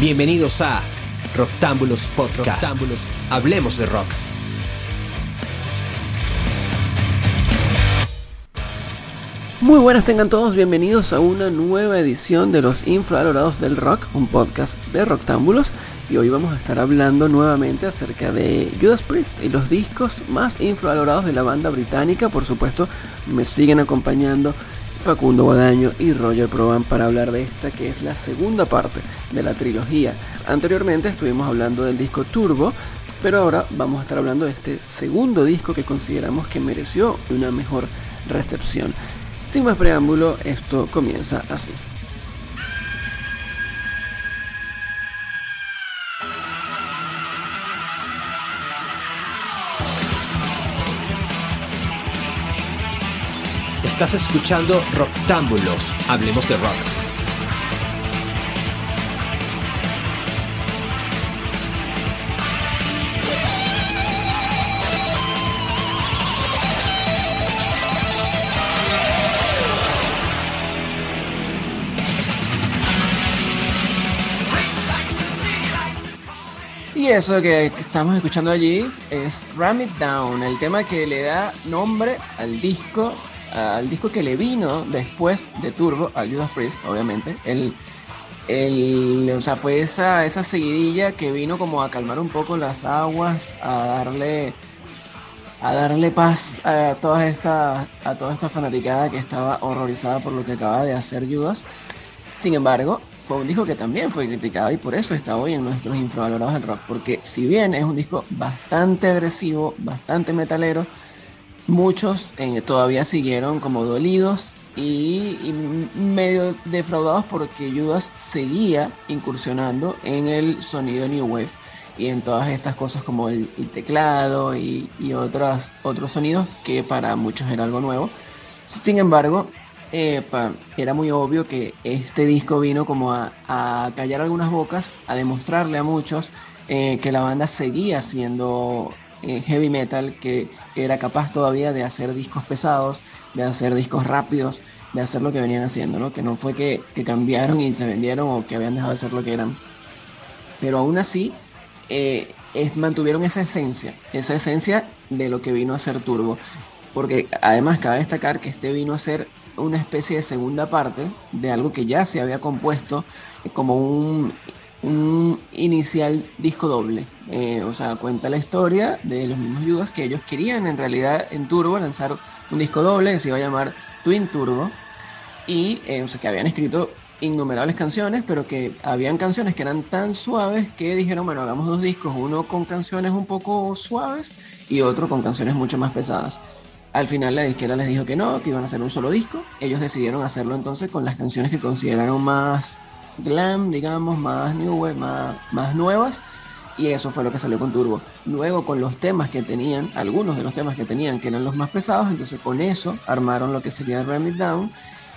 Bienvenidos a Rocktámbulos Podcast. Hablemos de rock. Muy buenas tengan todos, bienvenidos a una nueva edición de Los Infravalorados del Rock, un podcast de Rocktámbulos. Y hoy vamos a estar hablando nuevamente acerca de Judas Priest y los discos más infravalorados de la banda británica. Por supuesto, me siguen acompañando Facundo Guadaño y Roger Proban para hablar de esta que es la segunda parte de la trilogía. Anteriormente estuvimos hablando del disco Turbo, pero ahora vamos a estar hablando de este segundo disco que consideramos que mereció una mejor recepción. Sin más preámbulo, esto comienza así. Estás escuchando Rocktámbulos. Hablemos de rock. Y eso que estamos escuchando allí es Ram It Down, el tema que le da nombre al disco al disco que le vino después de Turbo, al Judas Priest, obviamente. El, el, o sea, fue esa, esa seguidilla que vino como a calmar un poco las aguas, a darle a darle paz a toda esta a toda esta fanaticada que estaba horrorizada por lo que acaba de hacer Judas. Sin embargo, fue un disco que también fue criticado y por eso está hoy en nuestros infravalorados del rock, porque si bien es un disco bastante agresivo, bastante metalero, muchos eh, todavía siguieron como dolidos y, medio defraudados porque Judas seguía incursionando en el sonido New Wave y en todas estas cosas como el, teclado y, otras, otros sonidos que para muchos era algo nuevo. Sin embargo, eh, era muy obvio que este disco vino como a, callar algunas bocas, a demostrarle a muchos eh, que la banda seguía siendo eh, heavy metal que, era capaz todavía de hacer discos pesados, de hacer discos rápidos, de hacer lo que venían haciendo, ¿no? Que no fue que, cambiaron y se vendieron o que habían dejado de ser lo que eran. Pero aún así, eh, mantuvieron esa esencia, esa esencia de lo que vino a ser Turbo. Porque además cabe destacar que este vino a ser una especie de segunda parte de algo que ya se había compuesto como un un inicial disco doble. Eh, o sea, cuenta la historia de los mismos Judas que ellos querían en realidad en Turbo lanzar un disco doble que se iba a llamar Twin Turbo. Y eh, o sea, que habían escrito innumerables canciones, pero que habían canciones que eran tan suaves que dijeron, bueno, hagamos dos discos, uno con canciones un poco suaves y otro con canciones mucho más pesadas. Al final la disquera les dijo que no, que iban a hacer un solo disco. Ellos decidieron hacerlo entonces con las canciones que consideraron más glam, digamos, más new más, más nuevas. Y eso fue lo que salió con Turbo. Luego con los temas que tenían, algunos de los temas que tenían, que eran los más pesados, entonces con eso armaron lo que sería Ram It Down.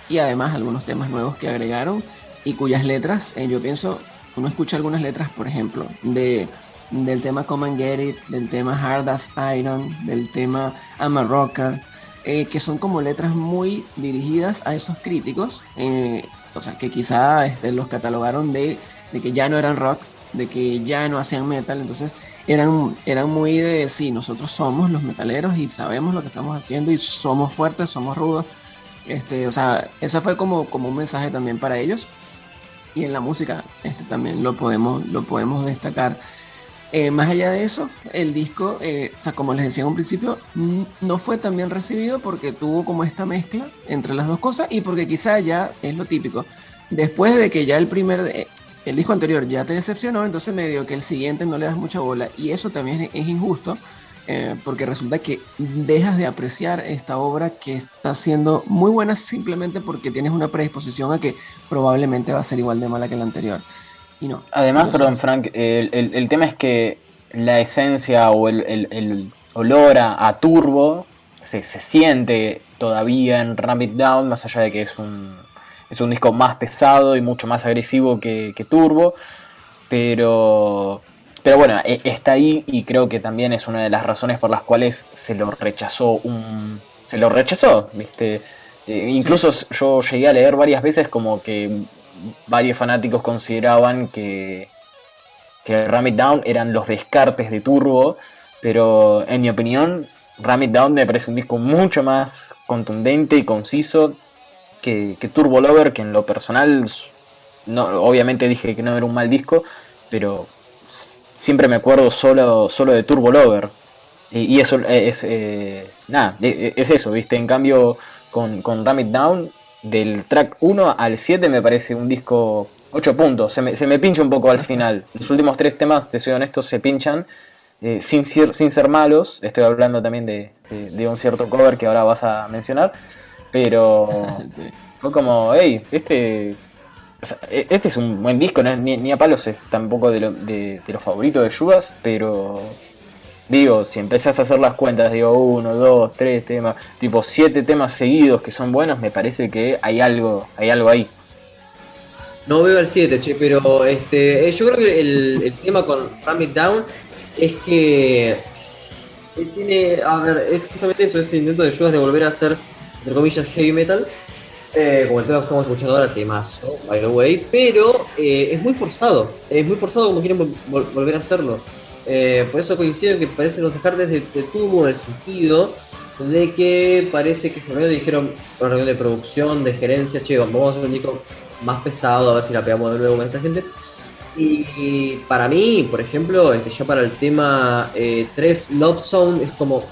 Y además algunos temas nuevos que agregaron y cuyas letras, eh, yo pienso, uno escucha algunas letras, por ejemplo, de, del tema Come and Get It, del tema Hard as Iron, del tema I'm Rocker, eh, que son como letras muy dirigidas a esos críticos. Eh, o sea, que quizá este, los catalogaron de, que ya no eran rock, de que ya no hacían metal, entonces eran, eran muy de, sí, nosotros somos los metaleros y sabemos lo que estamos haciendo y somos fuertes, somos rudos. Este, o sea, eso fue como, como un mensaje también para ellos. Y en la música este, también lo podemos, lo podemos destacar. Eh, más allá de eso, el disco, eh, como les decía en un principio, no fue tan bien recibido porque tuvo como esta mezcla entre las dos cosas y porque quizá ya es lo típico. Después de que ya el primer, eh, el disco anterior ya te decepcionó, entonces medio que el siguiente no le das mucha bola y eso también es, injusto eh, porque resulta que dejas de apreciar esta obra que está siendo muy buena simplemente porque tienes una predisposición a que probablemente va a ser igual de mala que la anterior. Y no. Además, perdón, Frank, el, tema es que la esencia o el, olor a, turbo se, siente todavía en Ram It Down, más allá de que es un, es un disco más pesado y mucho más agresivo que, que Turbo, pero pero bueno, e, está ahí y creo que también es una de las razones por las cuales se lo rechazó un. Se lo rechazó, ¿viste? Eh, incluso yo llegué a leer varias veces como que varios fanáticos consideraban que, que Ram It Down eran los descartes de Turbo, pero en mi opinión, Ram It Down me parece un disco mucho más contundente y conciso que, que Turbo Lover, que en lo personal, no, obviamente dije que no era un mal disco, pero siempre me acuerdo solo, solo de Turbo Lover. Y, eso es, eh, nada, e, e, es eso, ¿viste? En cambio, con, con Ram It Down, del track 1 al 7 me parece un disco 8 puntos. Se me, se me pincha un poco al final. Los últimos tres temas, te soy honesto, se pinchan. Eh, sin, ser, sin ser malos, estoy hablando también de, de, un cierto cover que ahora vas a mencionar, pero fue como, hey, este e, este es un buen disco, ni, a palos es tampoco de, los favoritos de Yubas, pero digo, si empezás a hacer las cuentas, digo, uno, dos, tres temas, tipo siete temas seguidos que son buenos, me parece que hay algo, hay algo ahí. No veo el 7, che, pero este, eh, yo creo que el, tema con Ram It Down es que tiene, a ver, es justamente eso, ese intento de Judas de volver a hacer, entre comillas, heavy metal, eh, como el tema que estamos escuchando ahora, temazo, by the way, pero eh, es muy forzado, es muy forzado como quieren volver a hacerlo. Eh, por eso coincido que parecen los descartes de, tubo en el sentido de que parece que se me dijeron por reunión de producción, de gerencia, che, vamos a hacer un disco más pesado, a ver si la pegamos de nuevo con esta gente. Y, para mí, por ejemplo, este, ya para el tema 3, Love Zone, es como,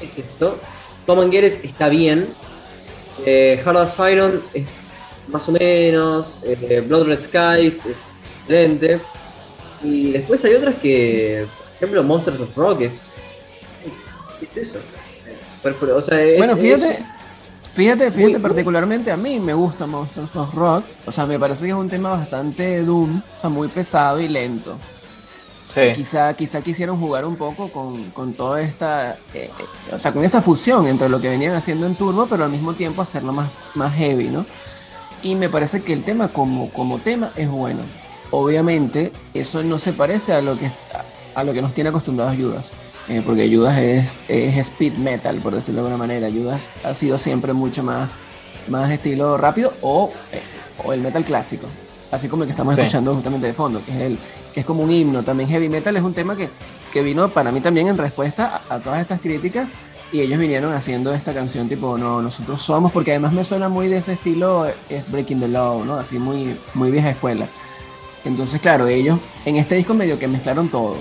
¿qué es esto? Tom and Get está bien, eh, Hard as es más o menos. Eh, Blood Red Skies es excelente. Y después hay otras que, por ejemplo, Monsters of Rock es. ¿Qué es eso? bueno, fíjate. Fíjate, fíjate, particularmente a mí me gusta Monsters of Rock. O sea, me parece que es un tema bastante doom, o sea, muy pesado y lento. Quizá, quizá quisieron jugar un poco con, con toda esta, eh, eh, o sea, con esa fusión entre lo que venían haciendo en Turbo, pero al mismo tiempo hacerlo más, más heavy, ¿no? Y me parece que el tema como, como tema es bueno. Obviamente, eso no se parece a lo que, a lo que nos tiene acostumbrados Judas, eh, porque Judas es, es speed metal, por decirlo de alguna manera. Judas ha sido siempre mucho más, más estilo rápido o, o el metal clásico así como el que estamos escuchando justamente de fondo, que es, el, que es como un himno. También heavy metal es un tema que, que vino para mí también en respuesta a, todas estas críticas y ellos vinieron haciendo esta canción tipo, no, nosotros somos, porque además me suena muy de ese estilo, es Breaking the Law, ¿no? Así muy, muy vieja escuela. Entonces, claro, ellos en este disco medio que mezclaron todo.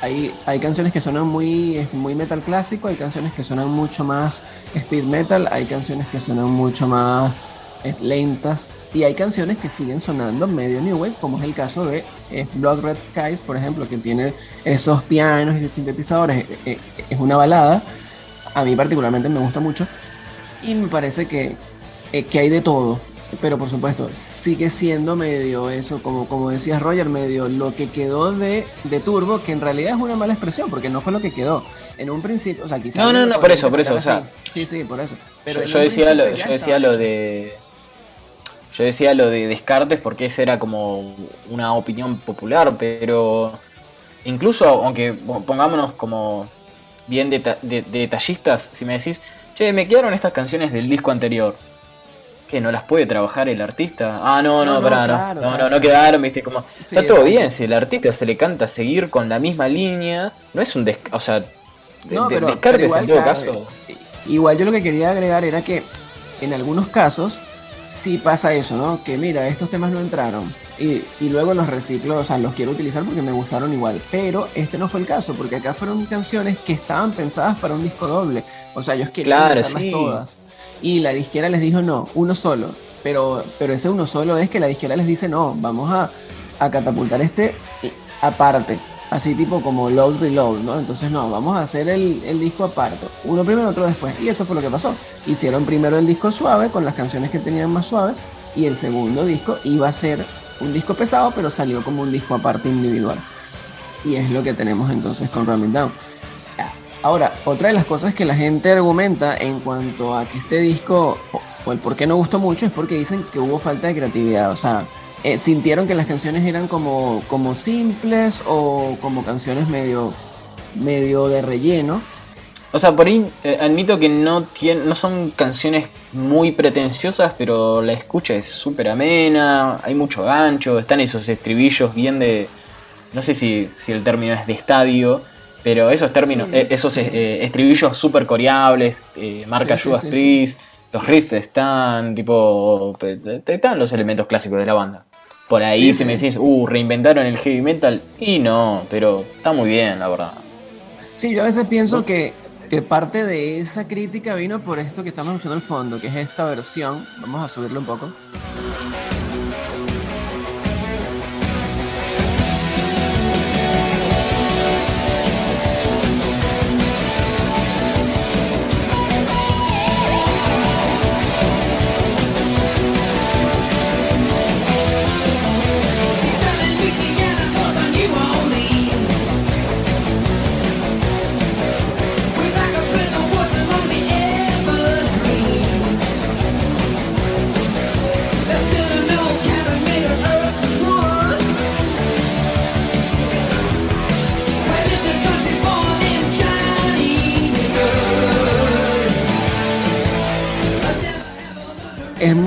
Hay, hay canciones que suenan muy, este, muy metal clásico, hay canciones que suenan mucho más speed metal, hay canciones que suenan mucho más lentas y hay canciones que siguen sonando medio New Wave, como es el caso de Blood Red Skies, por ejemplo, que tiene esos pianos y sintetizadores. Eh, eh, es una balada, a mí particularmente me gusta mucho y me parece que, eh, que hay de todo. Pero por supuesto, sigue siendo medio eso, como, como decías Roger, medio lo que quedó de, de Turbo, que en realidad es una mala expresión, porque no fue lo que quedó. En un principio, o sea, quizás... No, no, no, por eso, por eso, o sea... Sí, sí, por eso. Pero yo, decía lo, yo decía lo de yo decía lo de Descartes porque esa era como una opinión popular, pero incluso aunque pongámonos como bien detallistas, si me decís, che, me quedaron estas canciones del disco anterior. Que ¿No las puede trabajar el artista? Ah, no, no, no, no, no, no, no, quedaron, viste, como... está todo bien, si el artista se le canta seguir con la misma línea, no es un... Des o sea, no, pero, igual, en todo caso... Igual yo lo que quería agregar era que en algunos casos sí pasa eso, ¿no? Que mira, estos temas no entraron y, y, luego los reciclo, o sea, los quiero utilizar porque me gustaron igual. Pero este no fue el caso, porque acá fueron canciones que estaban pensadas para un disco doble. O sea, ellos querían usarlas todas. Y la disquera les dijo no, uno solo. Pero, pero ese uno solo es que la disquera les dice no, vamos a, a catapultar este aparte. Así tipo como load reload, ¿no? Entonces no, vamos a hacer el, el, disco aparte, uno primero, otro después. Y eso fue lo que pasó. Hicieron primero el disco suave con las canciones que tenían más suaves y el segundo disco iba a ser un disco pesado, pero salió como un disco aparte individual. Y es lo que tenemos entonces con Ramming Down. Ahora, otra de las cosas que la gente argumenta en cuanto a que este disco, o, el por qué no gustó mucho, es porque dicen que hubo falta de creatividad. O sea, eh, sintieron que las canciones eran como, como simples o como canciones medio, medio de relleno. O sea, por ahí eh, admito que no, tiene, no son canciones muy pretenciosas, pero la escucha es súper amena, hay mucho gancho, están esos estribillos bien de... No sé si, si el término es de estadio, pero esos términos, eh, esos estribillos súper coreables, marca sí, Judas los riffs están, tipo, están los elementos clásicos de la banda. Por ahí si me decís, uh, reinventaron el heavy metal, y no, pero está muy bien, la verdad. Sí, yo a veces pienso que, que parte de esa crítica vino por esto que estamos escuchando al fondo, que es esta versión. Vamos a subirlo un poco.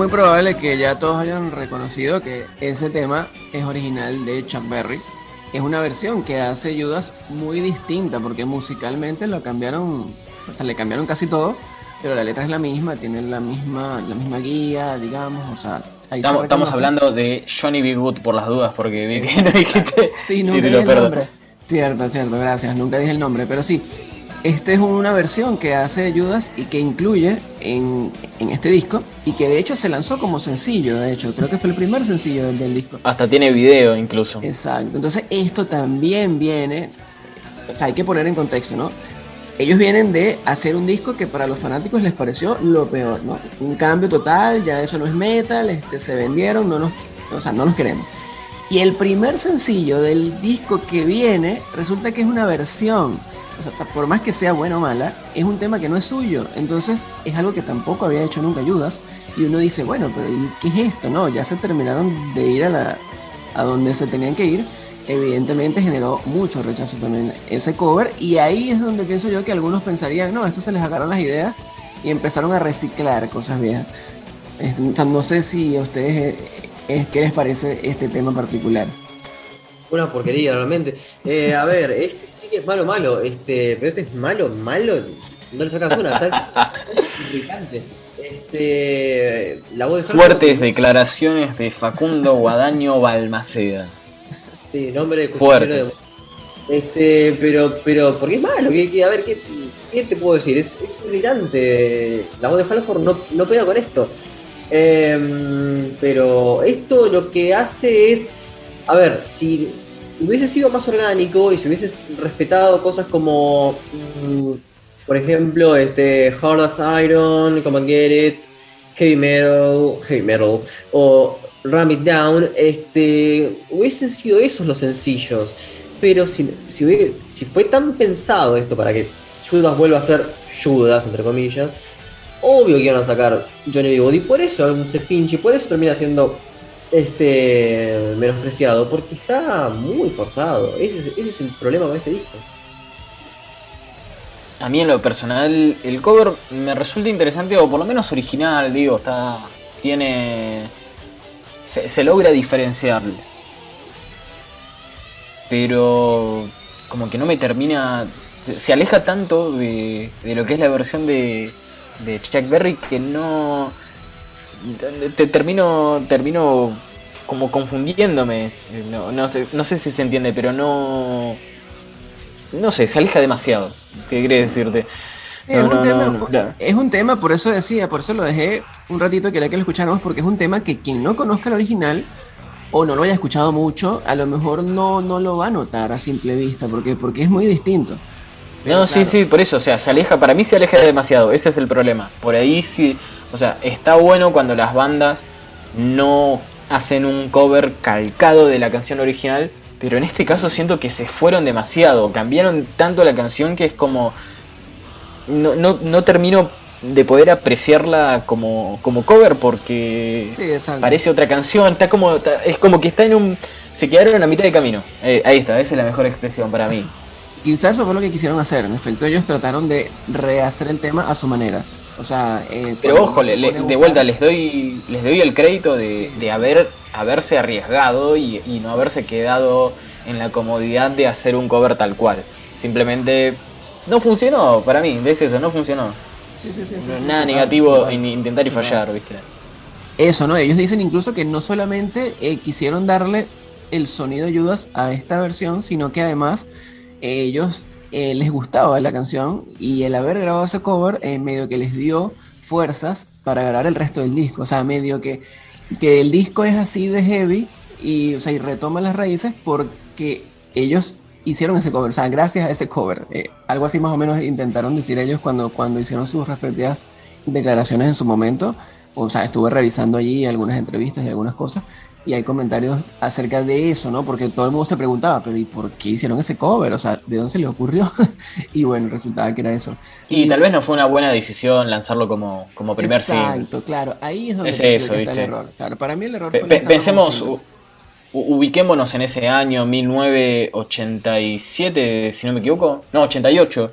Muy probable que ya todos hayan reconocido que ese tema es original de Chuck Berry. Es una versión que hace Judas muy distinta porque musicalmente lo cambiaron, sea, le cambiaron casi todo, pero la letra es la misma, tiene la misma, la misma guía, digamos, o sea, estamos, estamos hablando de Johnny B. Good por las dudas porque vi que no dijiste. Sí, nunca dije el nombre. Cierto, cierto, gracias, nunca dije el nombre, pero sí, esta es una versión que hace Judas y que incluye en, en, este disco y que de hecho se lanzó como sencillo, de hecho, creo que fue el primer sencillo del, del, disco. Hasta tiene video incluso. Exacto, entonces esto también viene, o sea, hay que poner en contexto, ¿no? Ellos vienen de hacer un disco que para los fanáticos les pareció lo peor, ¿no? Un cambio total, ya eso no es metal, este, se vendieron, no nos, o sea, no los queremos. Y el primer sencillo del disco que viene resulta que es una versión o sea, por más que sea buena o mala, es un tema que no es suyo. Entonces es algo que tampoco había hecho nunca Judas. Y uno dice, bueno, pero ¿y qué es esto? No, ya se terminaron de ir a, la, a donde se tenían que ir. Evidentemente generó mucho rechazo también ese cover. Y ahí es donde pienso yo que algunos pensarían, no, esto se les agarran las ideas y empezaron a reciclar cosas viejas. O sea, no sé si a ustedes, eh, ¿qué les parece este tema particular? Una porquería, realmente. Eh, a ver, este sí que es malo, malo. Este, pero este es malo, malo. No le sacas una, está irritante. Este, la voz de Fuertes declaraciones de Facundo Guadaño Balmaceda. Sí, nombre de Fuertes. De... Este, pero, pero, ¿por qué es malo? ¿Qué, qué, a ver, ¿qué, ¿qué, te puedo decir? Es, es irritante. La voz de Halford no, no pega con esto. Eh, pero esto lo que hace es a ver, si hubiese sido más orgánico y si hubieses respetado cosas como, mm, por ejemplo, este, Hard as Iron, Come and Get It, Heavy Metal, Heavy Metal, o Ram It Down, este, hubiesen sido esos los sencillos. Pero si, si, fue tan pensado esto para que Judas vuelva a ser Judas, entre comillas, obvio que iban a sacar Johnny B. y por eso algún se pinche, por eso termina siendo este menospreciado porque está muy forzado. Ese es, ese es, el problema con este disco. A mí en lo personal el cover me resulta interesante o por lo menos original, digo, está tiene se, logra diferenciarle. Pero como que no me termina se, se aleja tanto de, de, lo que es la versión de, de Chuck Berry que no te termino termino como confundiéndome. No, no, sé, no sé si se entiende pero no no sé se aleja demasiado. Qué quiere decirte es, un tema, es un tema, por eso decía, por eso lo dejé un ratito, quería que lo escucháramos, porque es un tema que quien no conozca el original o no lo haya escuchado mucho, a lo mejor no, no lo va a notar a simple vista, porque, porque es muy distinto. no, sí, sí, por eso, o sea, se aleja, para mí se aleja demasiado, ese es el problema. Por ahí sí, o sea, está bueno cuando las bandas no hacen un cover calcado de la canción original, pero en este caso siento que se fueron demasiado, cambiaron tanto la canción que es como... No, no, no termino de poder apreciarla como, como cover porque parece otra canción, está como es como que está en un se quedaron en la mitad de camino. Eh, ahí está, esa es la mejor expresión para mí. Quizás eso fue lo que quisieron hacer, en efecto ellos trataron de rehacer el tema a su manera. O sea, eh, pero ojo, de vuelta les doy les doy el crédito de, de haber haberse arriesgado y, y no haberse quedado en la comodidad de hacer un cover tal cual. Simplemente no funcionó para mí, ves eso, no funcionó. Sí, sí, sí, nada negativo en intentar y fallar, ¿viste? Eso, ¿no? Ellos dicen incluso que no solamente eh, quisieron darle el sonido de Judas a esta versión, sino que además ellos eh, les gustaba la canción y el haber grabado ese cover eh, medio que les dio fuerzas para grabar el resto del disco. O sea, medio que, que el disco es así de heavy y, o sea, y retoma las raíces porque ellos hicieron ese cover, o sea, gracias a ese cover. Eh, algo así más o menos intentaron decir ellos cuando, cuando hicieron sus respectivas declaraciones en su momento. O sea, estuve revisando allí algunas entrevistas y algunas cosas y hay comentarios acerca de eso, ¿no? Porque todo el mundo se preguntaba, pero ¿y por qué hicieron ese cover? O sea, ¿de dónde se les ocurrió? y bueno, resultaba que era eso. Y, tal vez no fue una buena decisión lanzarlo como, como primer Exacto, claro, ahí es donde está el error. Claro, para mí el error fue Pensemos, ubiquémonos en ese año 1987, si no me equivoco, no, 88.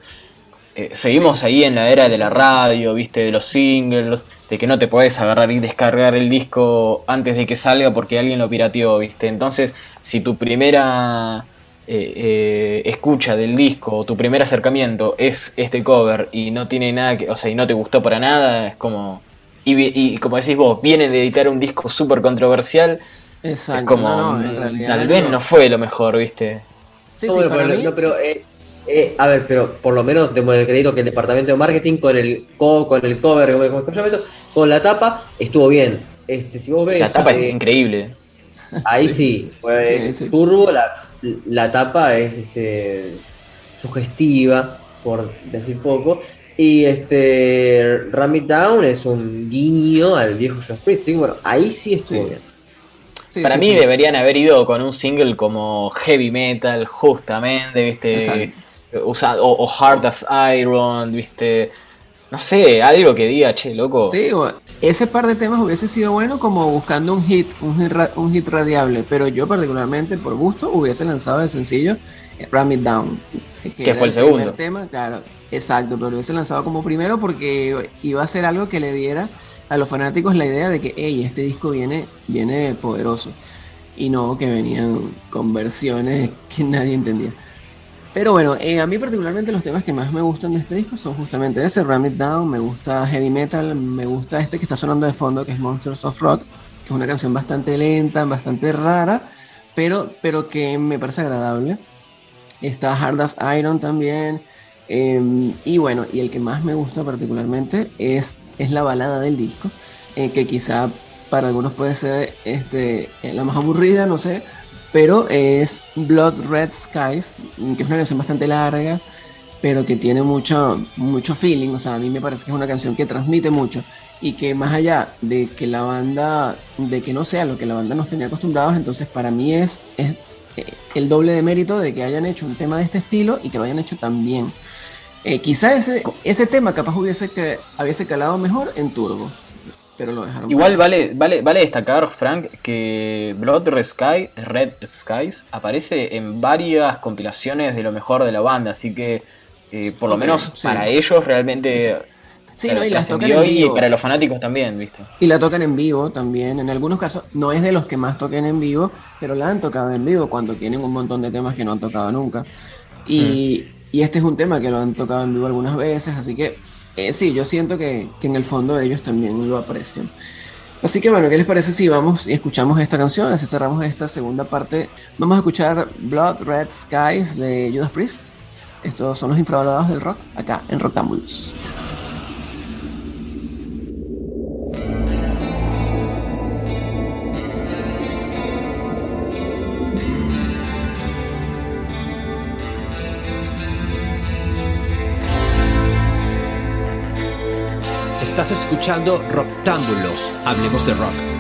Eh, seguimos ahí en la era de la radio, viste, de los singles, de que no te puedes agarrar y descargar el disco antes de que salga porque alguien lo pirateó, viste. Entonces, si tu primera eh, eh, escucha del disco o tu primer acercamiento es este cover y no tiene nada que, o sea, y no te gustó para nada, es como. Y, y como decís vos, vienen de editar un disco súper controversial Exacto. como, tal vez no fue lo mejor, ¿viste? Sí, sí, pero, pero eh, a ver, pero por lo menos demos el crédito que el departamento de marketing con el con el cover, con, la tapa estuvo bien. Este, si vos ves, la tapa es eh, increíble. Ahí sí, pues, Turbo, la, la, tapa es este sugestiva, por decir poco. Y este Ram It Down es un guiño al viejo Josh Priest. Bueno, ahí sí estuvo bien. Para mí deberían haber ido con un single como Heavy Metal, justamente, ¿viste? O, Hard as Iron, ¿viste? No sé, algo que diga, che, loco. Sí, ese par de temas hubiese sido bueno como buscando un hit, un hit, un hit radiable, pero yo particularmente por gusto hubiese lanzado el sencillo eh, Ram It Down. Que, fue el, segundo. tema, claro, exacto, pero lo hubiese lanzado como primero porque iba a ser algo que le diera a los fanáticos la idea de que, hey, este disco viene, viene poderoso. Y no que venían con versiones que nadie entendía. Pero bueno, eh, a mí particularmente los temas que más me gustan de este disco son justamente ese, Ram It Down, me gusta Heavy Metal, me gusta este que está sonando de fondo, que es Monsters of Rock, que es una canción bastante lenta, bastante rara, pero, pero que me parece agradable. Está Hard as Iron también. Em, y bueno, y el que más me gusta particularmente es, es la balada del disco, eh, que quizá para algunos puede ser este, la más aburrida, no sé, pero es Blood Red Skies, que es una canción bastante larga, pero que tiene mucho, mucho feeling, o sea, a mí me parece que es una canción que transmite mucho y que más allá de que la banda, de que no sea lo que la banda nos tenía acostumbrados, entonces para mí es, es eh, el doble de mérito de que hayan hecho un tema de este estilo y que lo hayan hecho tan bien. Eh, quizá ese, ese tema capaz hubiese, que, hubiese calado mejor en Turbo, pero lo dejaron. Igual vale, vale, vale destacar, Frank, que Blood Red, Sky, Red Skies aparece en varias compilaciones de lo mejor de la banda, así que eh, por lo menos para ellos realmente... Sí, no, y las tocan en vivo. Y para los fanáticos también, ¿viste? Y la tocan en vivo también. En algunos casos, no es de los que más toquen en vivo, pero la han tocado en vivo cuando tienen un montón de temas que no han tocado nunca. Y, mm. Y este es un tema que lo han tocado en vivo algunas veces, así que eh, sí, yo siento que, en el fondo ellos también lo aprecian. Así que bueno, ¿qué les parece si vamos y escuchamos esta canción? Así cerramos esta segunda parte. Vamos a escuchar Blood Red Skies de Judas Priest. Estos son los infravalorados del rock acá en Rocktambulus. Estás escuchando Rocktámbulos. Hablemos de rock.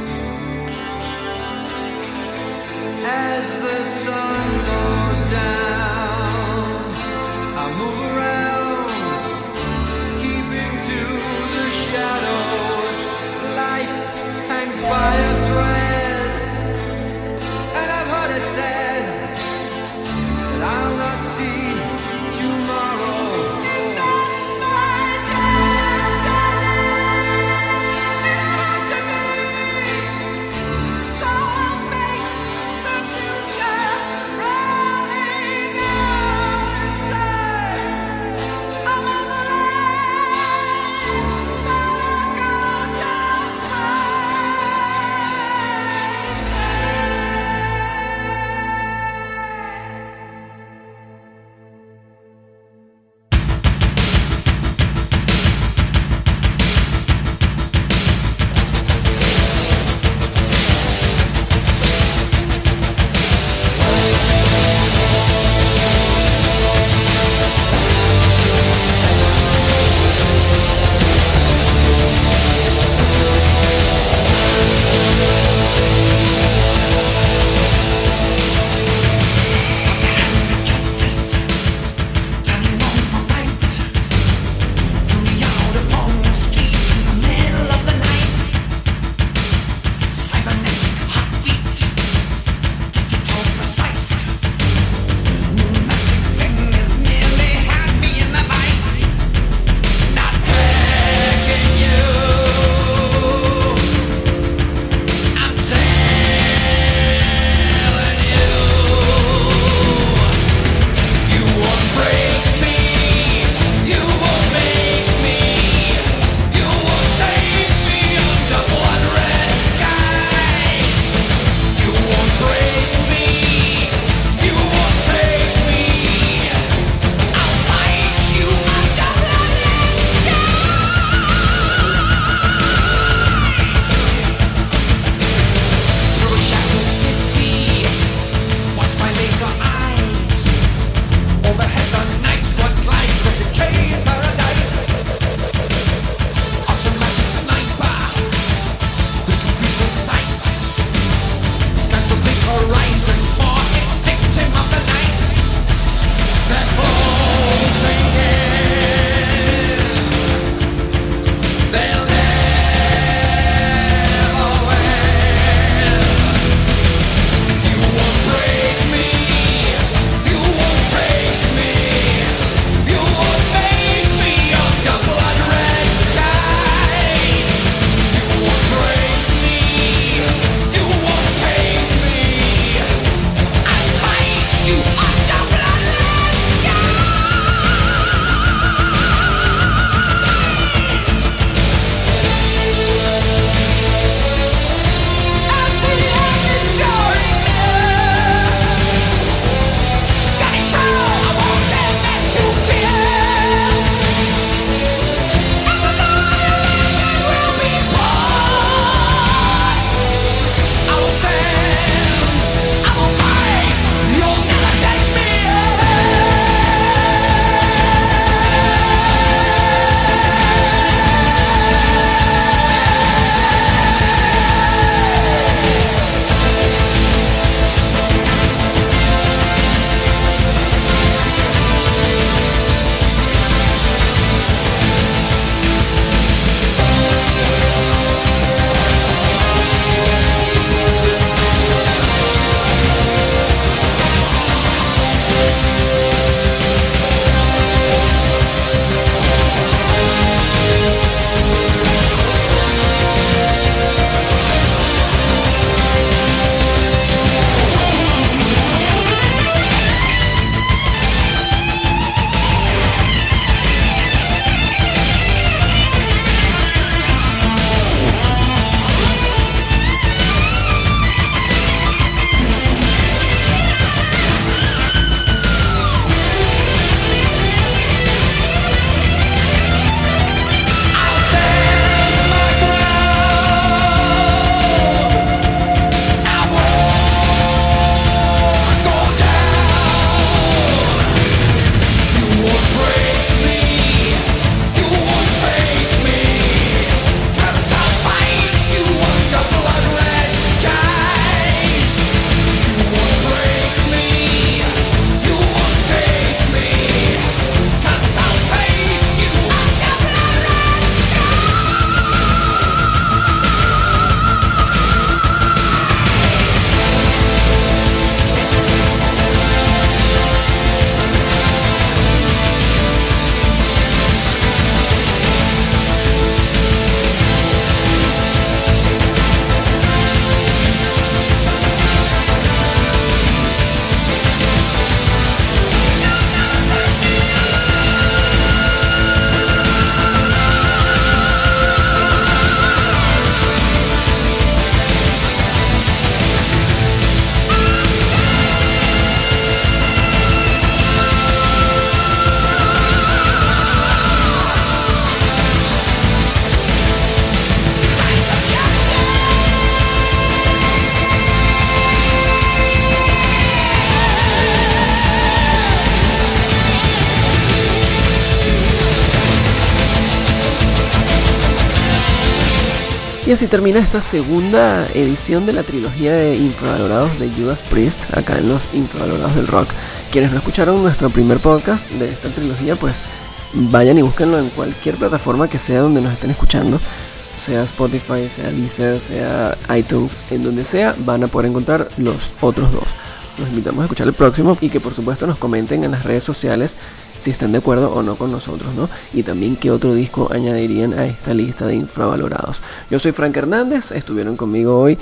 Y así termina esta segunda edición de la trilogía de infravalorados de Judas Priest, acá en los infravalorados del rock. Quienes no escucharon nuestro primer podcast de esta trilogía, pues vayan y búsquenlo en cualquier plataforma que sea donde nos estén escuchando. Sea Spotify, sea Deezer, sea iTunes, en donde sea, van a poder encontrar los otros dos. Los invitamos a escuchar el próximo y que por supuesto nos comenten en las redes sociales si están de acuerdo o no con nosotros, ¿no? Y también qué otro disco añadirían a esta lista de infravalorados. Yo soy Frank Hernández, estuvieron conmigo hoy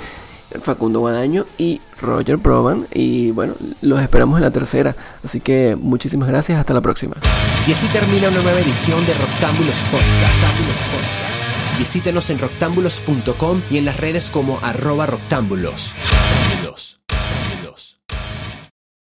Facundo Guadaño y Roger Proban y bueno, los esperamos en la tercera, así que muchísimas gracias, hasta la próxima. Y así termina una nueva edición de Roctámbulos Podcast. Podcast. Visítenos en roctámbulos.com y en las redes como arroba roctámbulos.